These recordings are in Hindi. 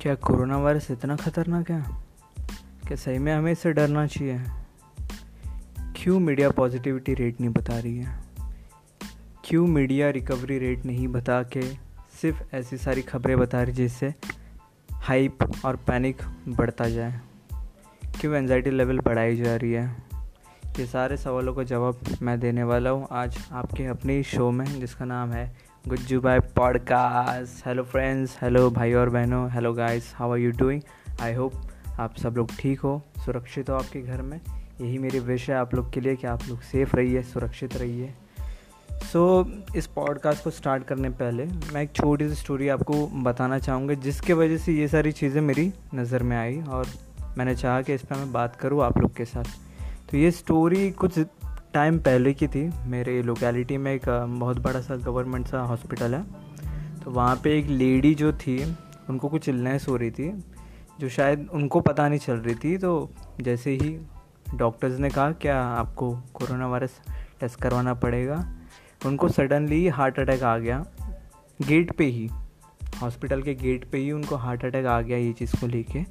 क्या कोरोना वायरस इतना ख़तरनाक है क्या सही में हमें इससे डरना चाहिए। क्यों मीडिया पॉजिटिविटी रेट नहीं बता रही है? क्यों मीडिया रिकवरी रेट नहीं बता के सिर्फ़ ऐसी सारी खबरें बता रही जिससे हाइप और पैनिक बढ़ता जाए? क्यों एनजाइटी लेवल बढ़ाई जा रही है? ये सारे सवालों का जवाब मैं देने वाला हूँ आज आपके अपने शो में, जिसका नाम है गुज्जू भाई पॉडकास्ट हेलो फ्रेंड्स हेलो भाई और बहनों hello guys how are you doing I hope आप सब लोग ठीक हो सुरक्षित हो आपके घर में। यही मेरी विश है आप लोग के लिए कि आप लोग सेफ़ रहिए सुरक्षित रहिए। सो so, इस पॉडकास्ट को स्टार्ट करने पहले मैं एक छोटी सी स्टोरी आपको बताना चाहूँगा जिसके वजह से ये सारी चीज़ें मेरी नज़र में आई और मैंने चाहा कि इस पर मैं बात करूँ आप लोग के साथ। तो ये स्टोरी कुछ टाइम पहले की थी। मेरे लोकेलिटी में एक बहुत बड़ा सा गवर्नमेंट सा हॉस्पिटल है। तो वहाँ पे एक लेडी जो थी, उनको कुछ इलनेस हो रही थी, जो शायद उनको पता नहीं चल रही थी। तो जैसे ही डॉक्टर्स ने कहा, क्या आपको कोरोना वायरस टेस्ट करवाना पड़ेगा? उनको सडनली हार्ट अटैक आ गया। गेट पे ही हॉस्पिटल के गेट पे ही उनको हार्ट अटैक आ गया ये चीज़ को लेके।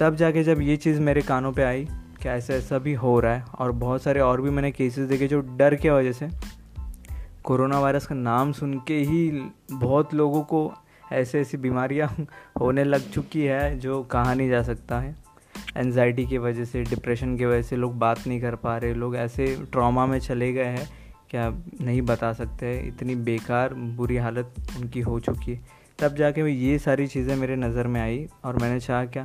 तब जाके जब ये चीज़ मेरे कानों पे आई कि ऐसा ऐसा भी हो रहा है? और बहुत सारे और भी मैंने केसेस देखे जो डर के वजह से। कोरोना वायरस का नाम सुन के ही बहुत लोगों को ऐसे ऐसी बीमारियाँ होने लग चुकी है जो कहा नहीं जा सकता है। एनजाइटी की वजह से डिप्रेशन की वजह से लोग बात नहीं कर पा रहे, लोग ऐसे ट्रॉमा में चले गए हैं क्या नहीं बता सकते, इतनी बेकार बुरी हालत उनकी हो चुकी है। तब जाके ये सारी चीज़ें मेरे नज़र में आई और मैंने चाहा, क्या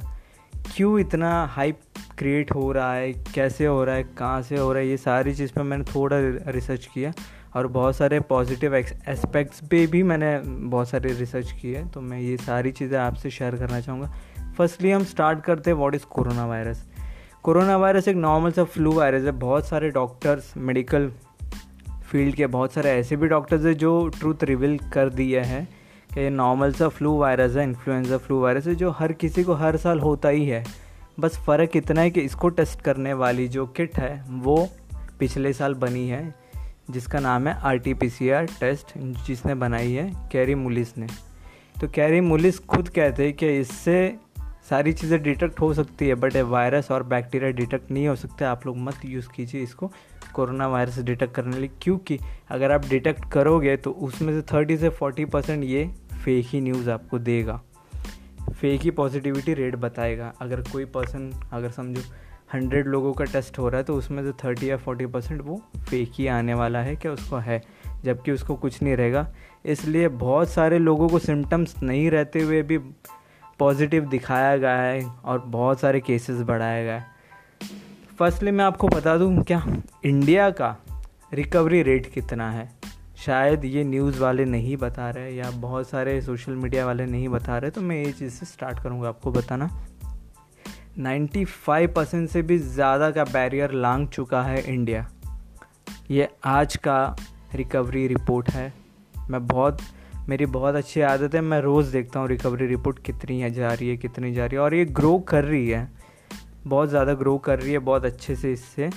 क्यों इतना हाइप क्रिएट हो रहा है, कैसे हो रहा है, कहाँ से हो रहा है, ये सारी चीज़ पर मैंने थोड़ा रिसर्च किया और बहुत सारे पॉजिटिव एस्पेक्ट्स पे भी मैंने बहुत सारे रिसर्च किए तो मैं ये सारी चीज़ें आपसे शेयर करना चाहूँगा। फर्स्टली हम स्टार्ट करते हैं what is corona virus corona virus एक नॉर्मल सा फ्लू वायरस है। बहुत सारे डॉक्टर्स मेडिकल फ़ील्ड के बहुत सारे ऐसे भी डॉक्टर्स हैं जो ट्रूथ रिवील कर दिए हैं कि नॉर्मल सा फ्लू वायरस है इन्फ्लुएंजा फ्लू वायरस है, जो हर किसी को हर साल होता ही है। बस फ़र्क इतना है कि इसको टेस्ट करने वाली जो किट है, वो पिछले साल बनी है, जिसका नाम है R T P C R test, जिसने बनाई है कैरी मुलिस ने। तो कैरी मुलिस खुद कहते हैं कि इससे सारी चीज़ें डिटेक्ट हो सकती है, बट वायरस और बैक्टीरिया डिटेक्ट नहीं हो सकते। आप लोग मत यूज़ कीजिए इसको कोरोना वायरस डिटेक्ट करने लिए, क्योंकि अगर आप डिटेक्ट करोगे तो उसमें से थर्टी से फोर्टी परसेंट ये फेक ही न्यूज़ आपको देगा। फेक ही पॉजिटिविटी रेट बताएगा। अगर कोई पर्सन अगर समझो हंड्रेड लोगों का टेस्ट हो रहा है तो उसमें से थर्टी या फोर्टी परसेंट वो फेक ही आने वाला है क्या उसको है, जबकि उसको कुछ नहीं रहेगा। इसलिए बहुत सारे लोगों को सिम्टम्स नहीं रहते हुए भी पॉजिटिव दिखाया गया है और बहुत सारे केसेस बढ़ाया गया है फर्स्टली मैं आपको बता दूँ, क्या इंडिया का रिकवरी रेट कितना है? शायद ये न्यूज़ वाले नहीं बता रहे या बहुत सारे सोशल मीडिया वाले नहीं बता रहे तो मैं ये चीज़ से स्टार्ट करूँगा आपको बताना। 95 परसेंट से भी ज़्यादा का बैरियर लांग चुका है इंडिया ये आज का रिकवरी रिपोर्ट है। मैं बहुत, मेरी बहुत अच्छी आदत है, मैं रोज़ देखता हूँ रिकवरी रिपोर्ट कितनी है जा रही है, कितनी जा रही है और ये ग्रो कर रही है। बहुत ज़्यादा ग्रो कर रही है, बहुत अच्छे से इससे।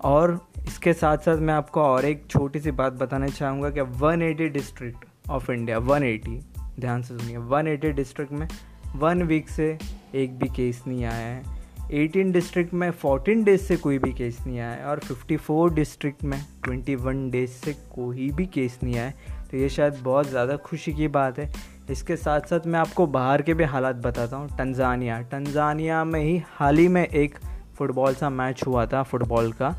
और इसके साथ साथ मैं आपको और एक छोटी सी बात बताना चाहूँगा कि 180 डिस्ट्रिक्ट ऑफ़ इंडिया, वन 180 ध्यान से सुनिए 180 डिस्ट्रिक्ट में वन वीक से एक भी केस नहीं आया है। 18 डिस्ट्रिक्ट में 14 डेज़ से कोई भी केस नहीं आया है और 54 डिस्ट्रिक्ट में 21 डेज़ से कोई भी केस नहीं आया तो ये शायद बहुत ज़्यादा खुशी की बात है। इसके साथ साथ मैं आपको बाहर के भी हालात बताता हूँ। टंजानिया टंजानिया में ही हाल ही में एक फ़ुटबॉल सा मैच हुआ था फुटबॉल का,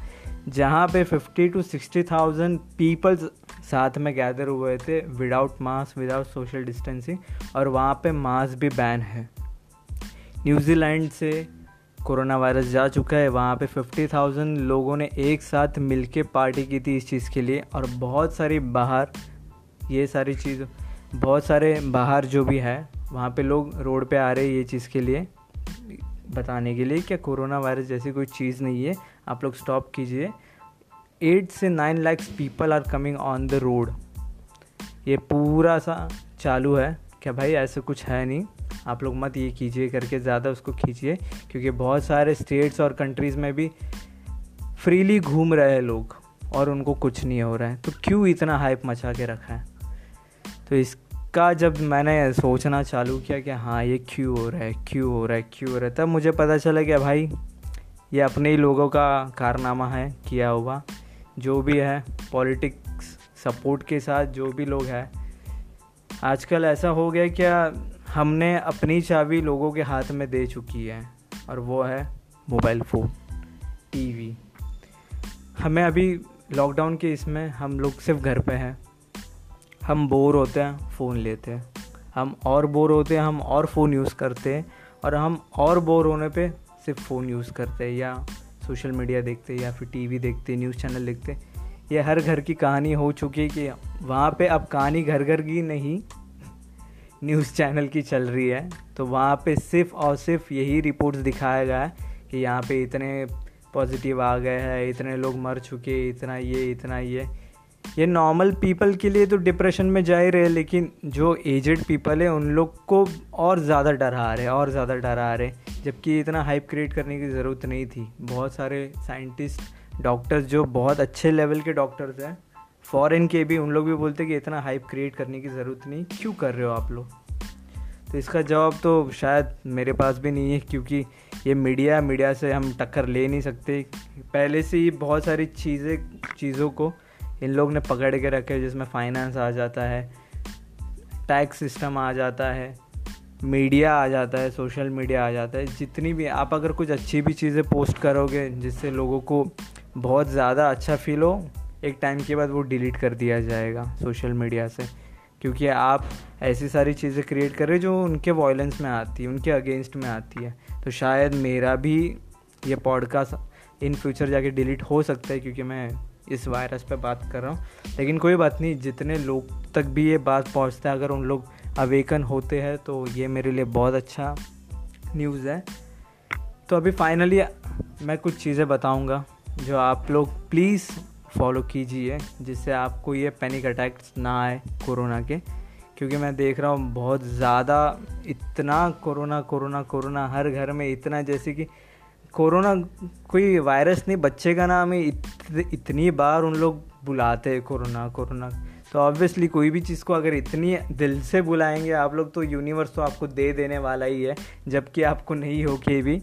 जहाँ पे 50 टू सिक्सटी थाउज़ेंड पीपल्स साथ में गैदर हुए थे without mask without social distancing और वहाँ पे मास्क भी बैन है। न्यूजीलैंड से कोरोना वायरस जा चुका है, वहाँ पे फिफ्टी थाउज़ेंड लोगों ने एक साथ मिलके पार्टी की थी इस चीज़ के लिए, और बहुत सारी बाहर, ये सारी चीज़, बहुत सारे बाहर जो भी है, वहाँ पे लोग रोड पे आ रहे हैं ये चीज़ के लिए। बताने के लिए कि कोरोना वायरस जैसी कोई चीज़ नहीं है। आप लोग स्टॉप कीजिए। एट से nine lakhs people are coming on the road ये पूरा सा चालू है क्या भाई ऐसे कुछ है नहीं। आप लोग मत ये कीजिए, करके ज़्यादा उसको खींचिए, क्योंकि बहुत सारे स्टेट्स और कंट्रीज़ में भी फ्रीली घूम रहे हैं लोग और उनको कुछ नहीं हो रहा है। तो क्यों इतना हाइप मचा के रखा है? तो इस इसका जब मैंने सोचना चालू किया कि हाँ ये क्यों हो रहा है, क्यों हो रहा है, क्यों हो रहा है, तब मुझे पता चला कि भाई, ये अपने ही लोगों का कारनामा है, किया हुआ। जो भी है, पॉलिटिक्स सपोर्ट के साथ जो भी लोग हैं। आजकल ऐसा हो गया क्या, हमने अपनी चाबी लोगों के हाथ में दे चुकी है, और वो है मोबाइल फ़ोन, टीवी। हमें अभी लॉकडाउन के इसमें हम लोग सिर्फ़ घर पे हैं। हम बोर होते हैं फ़ोन लेते हैं। हम और बोर होते हैं, हम और फ़ोन यूज़ करते हैं। और हम और बोर होने पे सिर्फ़ फ़ोन यूज़ करते हैं या सोशल मीडिया देखते हैं या फिर टीवी देखते न्यूज़ चैनल देखते ये हर घर की कहानी हो चुकी है कि वहाँ पे अब कहानी घर घर की नहीं न्यूज़ चैनल की चल रही है। तो वहाँ पे सिर्फ़ और सिर्फ़ यही रिपोर्ट्स दिखाया गया है कि यहाँ पे इतने पॉजिटिव आ गए हैं, इतने लोग मर चुके इतना ये इतना ये। ये नॉर्मल पीपल के लिए तो डिप्रेशन में जा ही रहे लेकिन जो एजड पीपल है, उन लोग को और ज़्यादा डरा रहे और ज़्यादा डरा रहे जबकि इतना हाइप क्रिएट करने की ज़रूरत नहीं थी। बहुत सारे साइंटिस्ट डॉक्टर्स जो बहुत अच्छे लेवल के डॉक्टर्स हैं फॉरेन के भी, उन लोग भी बोलते कि इतना हाइप क्रिएट करने की ज़रूरत नहीं। क्यों कर रहे हो आप लोग? तो इसका जवाब तो शायद मेरे पास भी नहीं है, क्योंकि ये मीडिया मीडिया से हम टक्कर ले नहीं सकते। पहले से ही बहुत सारी चीज़ें, चीज़ों को इन लोग ने पकड़ के रखे जिसमें फाइनेंस आ जाता है टैक्स सिस्टम आ जाता है मीडिया आ जाता है सोशल मीडिया आ जाता है, जितनी भी आप अगर कुछ अच्छी भी चीज़ें पोस्ट करोगे, जिससे लोगों को बहुत ज़्यादा अच्छा फील हो, एक टाइम के बाद वो डिलीट कर दिया जाएगा सोशल मीडिया से। क्योंकि आप ऐसी सारी चीज़ें क्रिएट कर रहे जो उनके वॉयलेंस में आती है, उनके अगेंस्ट में आती है। तो शायद मेरा भी ये पॉडकास्ट इन फ्यूचर जाके डिलीट हो सकता है, क्योंकि मैं इस वायरस पे बात कर रहा हूँ। लेकिन कोई बात नहीं, जितने लोग तक भी ये बात पहुँचता है, अगर उन लोग अवेकन होते हैं तो ये मेरे लिए बहुत अच्छा न्यूज़ है। तो अभी फाइनली मैं कुछ चीज़ें बताऊँगा, जो आप लोग प्लीज़ फॉलो कीजिए, जिससे आपको ये पैनिक अटैक्स ना आए कोरोना के। क्योंकि मैं देख रहा हूँ, बहुत ज़्यादा इतना कोरोना कोरोना कोरोना, हर घर में इतना, जैसे कि कोरोना कोई वायरस नहीं बच्चे का नाम है इत, इतनी बार उन लोग बुलाते हैं कोरोना कोरोना। तो ऑब्वियसली कोई भी चीज़ को अगर इतनी दिल से बुलाएँगे आप लोग तो यूनिवर्स तो आपको दे देने वाला ही है जबकि आपको नहीं हो के भी।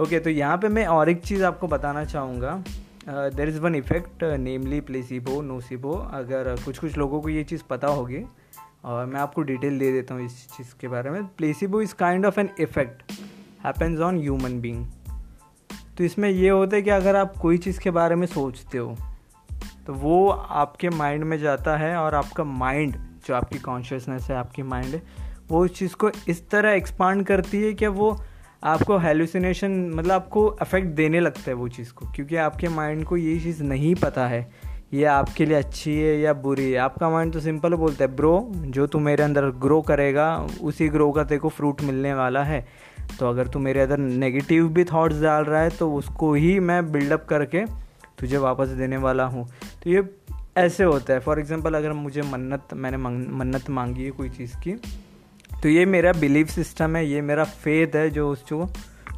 ओके तो यहाँ पे मैं और एक चीज़ आपको बताना चाहूँगा। There is one effect namely placebo nocebo अगर कुछ कुछ लोगों को ये चीज़ पता होगी और मैं आपको डिटेल दे देता हूँ इस चीज़ के बारे में। Placebo is kind of an effect happens on human being तो इसमें ये होता है कि अगर आप कोई चीज़ के बारे में सोचते हो तो वो आपके माइंड में जाता है और आपका माइंड जो आपकी कॉन्शियसनेस है, आपकी माइंड है, वो उस चीज़ को इस तरह एक्सपांड करती है कि वो आपको हेलुसिनेशन मतलब आपको अफेक्ट देने लगता है वो चीज़ को। क्योंकि आपके माइंड को ये चीज़ नहीं पता है, ये आपके लिए अच्छी है या बुरी है। आपका माइंड तो सिंपल बोलता है ब्रो जो तू मेरे अंदर ग्रो करेगा, उसी ग्रो का तेरे को फ्रूट मिलने वाला है। तो अगर तू मेरे अंदर नेगेटिव भी थाट्स डाल रहा है तो उसको ही मैं बिल्डअप करके तुझे वापस देने वाला हूँ। तो ये ऐसे होता है। फॉर एग्ज़ाम्पल अगर मुझे मन्नत, मैंने मन्नत मांगी है कोई चीज़ की तो ये मेरा बिलीफ सिस्टम है, ये मेरा फेथ है जो उसको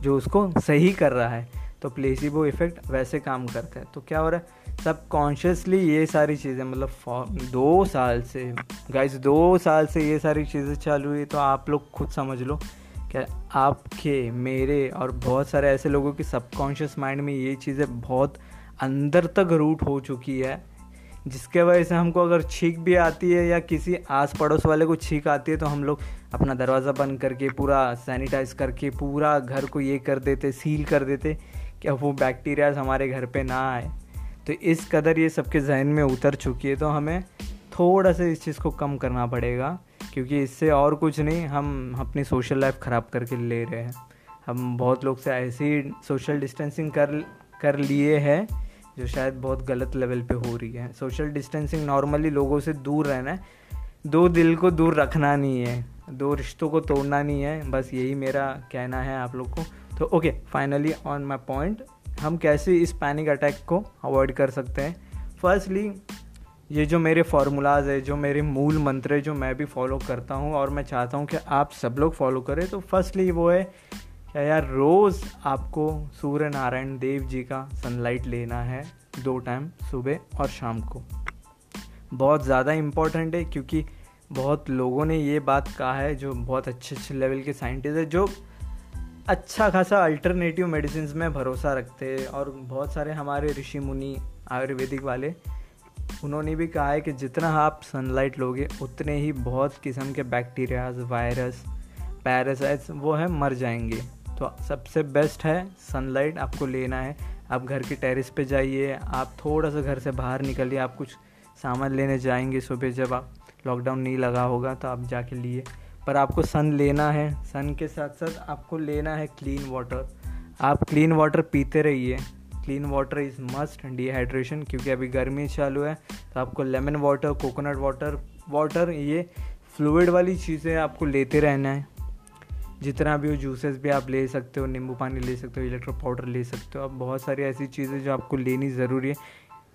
जो उसको सही कर रहा है। तो प्लेसिबो इफ़ेक्ट वैसे काम करता है। तो क्या हो रहा है? सब कॉन्शियसली ये सारी चीज़ें मतलब दो साल से गाइस दो साल से ये सारी चीज़ें चालू हुई तो आप लोग खुद समझ लो। कि आपके, मेरे और बहुत सारे ऐसे लोगों की सबकॉन्शियस माइंड में ये चीज़ें बहुत अंदर तक रूट हो चुकी है, जिसके वजह से हमको अगर छींक भी आती है या किसी आस पड़ोस वाले को छींक आती है तो हम लोग अपना दरवाज़ा बंद करके, पूरा सैनिटाइज करके, पूरा घर को ये कर देते सील कर देते कि अब वो बैक्टीरियाज हमारे घर पे ना आए। तो इस कदर ये सबके जहन में उतर चुकी है तो हमें थोड़ा सा इस चीज़ को कम करना पड़ेगा। क्योंकि इससे और कुछ नहीं, हम अपनी सोशल लाइफ ख़राब करके ले रहे हैं। हम बहुत लोग से ऐसी सोशल डिस्टेंसिंग कर कर लिए हैं, जो शायद बहुत गलत लेवल पे हो रही है। सोशल डिस्टेंसिंग नॉर्मली लोगों से दूर रहना है। दो दिल को दूर रखना नहीं है, दो रिश्तों को तोड़ना नहीं है। बस यही मेरा कहना है आप लोग को। तो okay finally on my point हम कैसे इस पैनिक अटैक को अवॉइड कर सकते हैं? फर्स्टली ये जो मेरे फार्मूलाज है, जो मेरे मूल मंत्र है, जो मैं भी फॉलो करता हूँ और मैं चाहता हूँ कि आप सब लोग फॉलो करें तो फर्स्टली वो है, क्या यार रोज़ आपको सूर्य नारायण देव जी का सनलाइट लेना है दो टाइम सुबह और शाम को। बहुत ज़्यादा इंपॉर्टेंट है क्योंकि बहुत लोगों ने ये बात कहा है, जो बहुत अच्छे अच्छे लेवल के साइंटिस्ट है, जो अच्छा खासा अल्टरनेटिव मेडिसिन में भरोसा रखते हैं और बहुत सारे हमारे ऋषि मुनि, आयुर्वेदिक वाले उन्होंने भी कहा है कि जितना आप सनलाइट लोगे, उतने ही बहुत किस्म के बैक्टीरियाज वायरस पैरासाइट्स वो है, मर जाएँगे। तो सबसे बेस्ट है सनलाइट आपको लेना है। आप घर के टेरिस पे जाइए, आप थोड़ा सा घर से बाहर निकलिए, आप कुछ सामान लेने जाएँगे सुबह जब आप लॉकडाउन नहीं लगा होगा तो आप जाके लिए। पर आपको सन लेना है सन के साथ साथ आपको लेना है क्लीन वाटर आप क्लीन वाटर पीते रहिए। Clean water is must dehydration क्योंकि अभी गर्मी चालू है तो आपको lemon water coconut water water ये फ्लूड वाली चीज़ें आपको लेते रहना है। जितना भी हो जूसेस भी आप ले सकते हो, नींबू पानी ले सकते हो इलेक्ट्रो पाउडर ले सकते हो। अब बहुत सारी ऐसी चीज़ें जो आपको लेनी ज़रूरी है।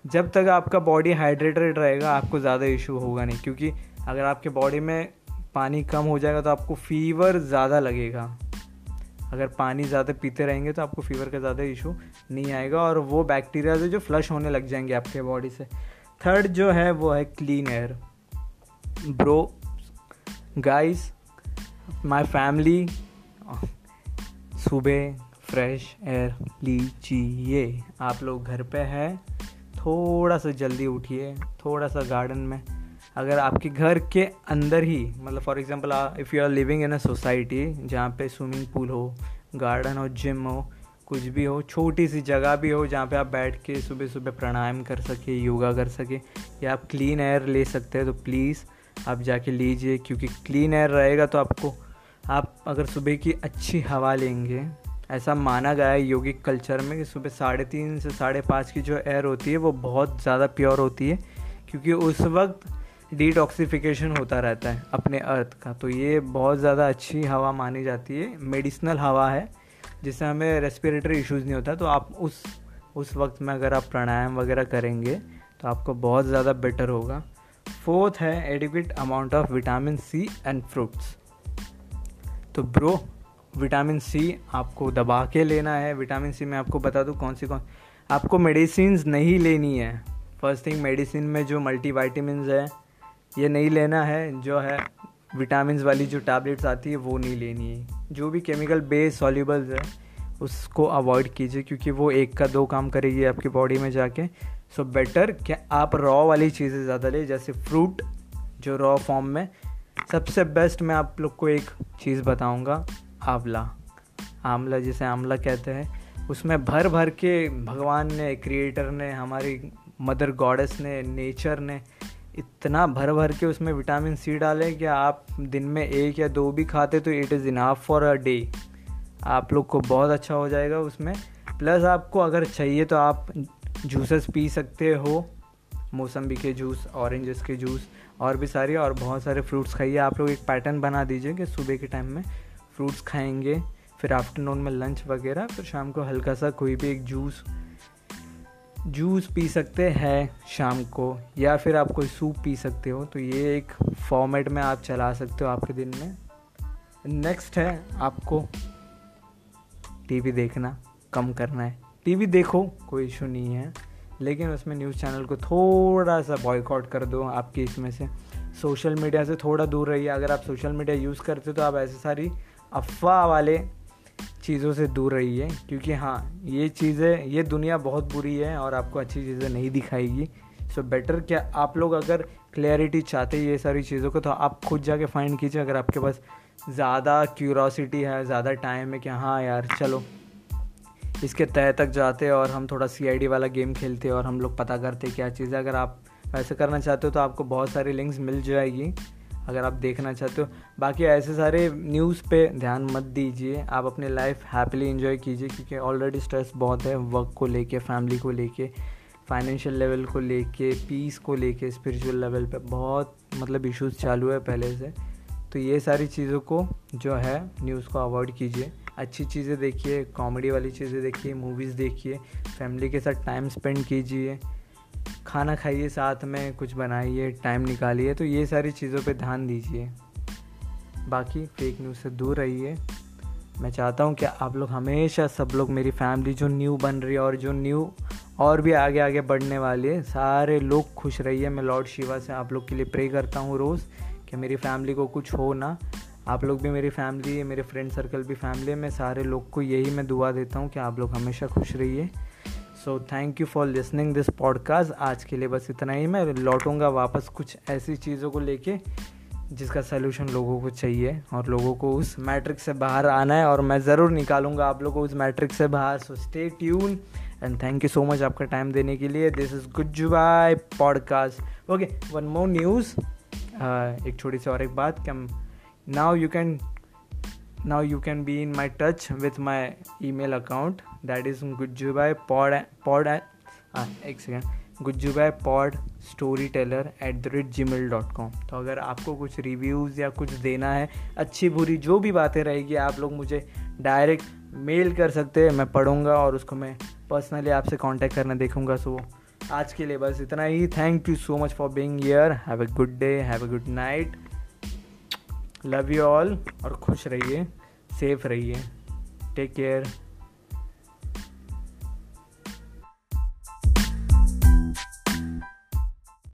जब तक आपका बॉडी हाइड्रेटेड रहेगा, आपको ज़्यादा इशू होगा नहीं, क्योंकि अगर आपके बॉडी में पानी कम हो जाएगा तो आपको फीवर ज़्यादा लगेगा। अगर पानी ज़्यादा पीते रहेंगे तो आपको फीवर का ज़्यादा इशू नहीं आएगा और वो बैक्टीरिया जो फ्लश होने लग जाएँगे आपके बॉडी से। थर्ड जो है, वो है clean air bro guys my family सुबह फ्रेश एयर लीजिए। आप लोग घर पे हैं, थोड़ा सा जल्दी उठिए, थोड़ा सा गार्डन में। अगर आपके घर के अंदर ही मतलब for example if you are living in a society जहाँ पे स्विमिंग पूल हो गार्डन हो जिम हो, कुछ भी हो, छोटी सी जगह भी हो जहाँ पे आप बैठ के सुबह सुबह प्राणायाम कर सके, योगा कर सके, या आप क्लीन एयर ले सकते हैं तो प्लीज़ आप जाके लीजिए, क्योंकि क्लीन एयर रहेगा तो आपको, आप अगर सुबह की अच्छी हवा लेंगे, ऐसा माना गया है योगिक कल्चर में कि सुबह साढ़े तीन से साढ़े पाँच की जो एयर होती है, वो बहुत ज़्यादा प्योर होती है, क्योंकि उस वक्त डिटॉक्सीफिकेशन होता रहता है अपने अर्थ का। तो ये बहुत ज़्यादा अच्छी हवा मानी जाती है। मेडिसिनल हवा है, जिससे हमें रेस्पिरेटरी इश्यूज़ नहीं होता। तो आप उस उस वक्त में अगर आप प्राणायाम वगैरह करेंगे तो आपको बहुत ज़्यादा बेटर होगा। फोर्थ है adequate amount of vitamin C and fruits तो ब्रो विटामिन सी आपको दबा के लेना है। विटामिन सी मैं आपको बता दूँ कौन सी, कौन आपको मेडिसिन नहीं लेनी है। फ़र्स्ट थिंग मेडिसिन में जो मल्टी है ये नहीं लेना है, जो है विटामिन वाली जो टैबलेट्स आती है, वो नहीं लेनी है। जो भी केमिकल बेस सॉल्यूबल्स है, उसको अवॉइड कीजिए, क्योंकि वो एक का दो काम करेगी आपकी बॉडी में जाके। सो बेटर क्या आप रॉ वाली चीज़ें ज़्यादा लें, जैसे फ्रूट जो रॉ फॉर्म में। सबसे बेस्ट मैं आप लोग को एक चीज़ बताऊँगा, आंवला। आंवला जिसे आंवला कहते हैं, उसमें भर भर के भगवान ने क्रिएटर ने, हमारी मदर गॉडेस ने नेचर ने इतना भर भर के उसमें विटामिन सी डालें कि आप दिन में एक या दो भी खाते तो it is enough for a day आप लोग को बहुत अच्छा हो जाएगा उसमें। प्लस आपको अगर चाहिए तो आप जूसेस पी सकते हो। मौसम्बी के जूस ऑरेंजेस के जूस और भी सारे और बहुत सारे फ्रूट्स खाइए। आप लोग एक पैटर्न बना दीजिए कि सुबह के टाइम में फ्रूट्स खाएँगे, फिर आफ्टरनून में लंच वगैरह, फिर शाम को हल्का सा कोई भी एक जूस जूस पी सकते हैं शाम को, या फिर आप कोई सूप पी सकते हो तो ये एक फॉर्मेट में आप चला सकते हो आपके दिन में। नेक्स्ट है आपको टीवी देखना, कम करना है। टीवी देखो, कोई इशू नहीं है, लेकिन उसमें न्यूज़ चैनल को थोड़ा सा बॉयकॉट कर दो आपके इसमें से। सोशल मीडिया से थोड़ा दूर रहिए। अगर आप सोशल मीडिया यूज़ करते हो तो आप ऐसे सारी अफवाह वाले चीज़ों से दूर रहिए, क्योंकि हाँ ये चीज़ें, ये दुनिया बहुत बुरी है और आपको अच्छी चीज़ें नहीं दिखाएगी। सो so बेटर क्या आप लोग अगर क्लैरिटी चाहते हैं ये सारी चीज़ों को तो आप खुद जाके फाइंड कीजिए। अगर आपके पास ज़्यादा क्यूरोसिटी है, ज़्यादा टाइम है कि हाँ यार, चलो, इसके तय तक जाते और हम थोड़ा सीआईडी वाला गेम खेलते और हम लोग पता करते क्या चीज़ है। अगर आप वैसे करना चाहते हो तो आपको बहुत सारी लिंक्स मिल जाएगी। अगर आप देखना चाहते हो। बाकी ऐसे सारे न्यूज़ पे ध्यान मत दीजिए। आप अपने लाइफ हैप्पीली इन्जॉय कीजिए, क्योंकि ऑलरेडी स्ट्रेस बहुत है वर्क को लेके फैमिली को लेके फाइनेंशियल लेवल को लेके पीस को लेके स्पिरिचुअल लेवल पे बहुत मतलब इश्यूज़ चालू है पहले से। तो ये सारी चीज़ों को जो है न्यूज़ को अवॉइड कीजिए। अच्छी चीज़ें देखिए कॉमेडी वाली चीज़ें देखिए मूवीज़ देखिए फैमिली के साथ टाइम स्पेंड कीजिए। खाना खाइए, साथ में कुछ बनाइए टाइम निकालिए तो ये सारी चीज़ों पे ध्यान दीजिए। बाकी फेक न्यूज़ से दूर रहिए। मैं चाहता हूँ कि आप लोग हमेशा सब लोग मेरी फैमिली जो न्यू बन रही है और जो न्यू और भी आगे आगे बढ़ने वाली है, सारे लोग खुश रहिए। मैं लॉर्ड शिवा से आप लोग के लिए प्रे करता हूँ रोज़ कि मेरी फैमिली को कुछ हो ना। आप लोग भी मेरी फैमिली है मेरे फ्रेंड सर्कल भी फैमिली है। मैं सारे लोग को यही मैं दुआ देता हूँ कि आप लोग हमेशा खुश रहिए। So thank you for listening this podcast आज के लिए बस इतना ही। मैं लौटूँगा वापस कुछ ऐसी चीज़ों को लेके जिसका सोल्यूशन लोगों को चाहिए और लोगों को उस मैट्रिक से बाहर आना है। और मैं ज़रूर निकालूँगा आप लोगों को उस मैट्रिक से बाहर। So stay tune and thank you so much आपका टाइम देने के लिए। This is goodbye podcast okay one more news एक छोटी सी और एक बात कि now you can now you can be in my touch with my email account. That is gujjubai pod pod ah, एक second Gujjubhai pod story teller at the rate Gmail dot com तो अगर आपको कुछ रिव्यूज़ या कुछ देना है अच्छी बुरी जो भी बातें रहेगी आप लोग मुझे डायरेक्ट मेल कर सकते हैं मैं पढ़ूँगा और उसको मैं पर्सनली आपसे कांटेक्ट करना देखूँगा। सो आज के लिए बस इतना ही. Thank you so much for being here have a good day have a good night love you all और खुश रहिए सेफ़ रहिए। Take care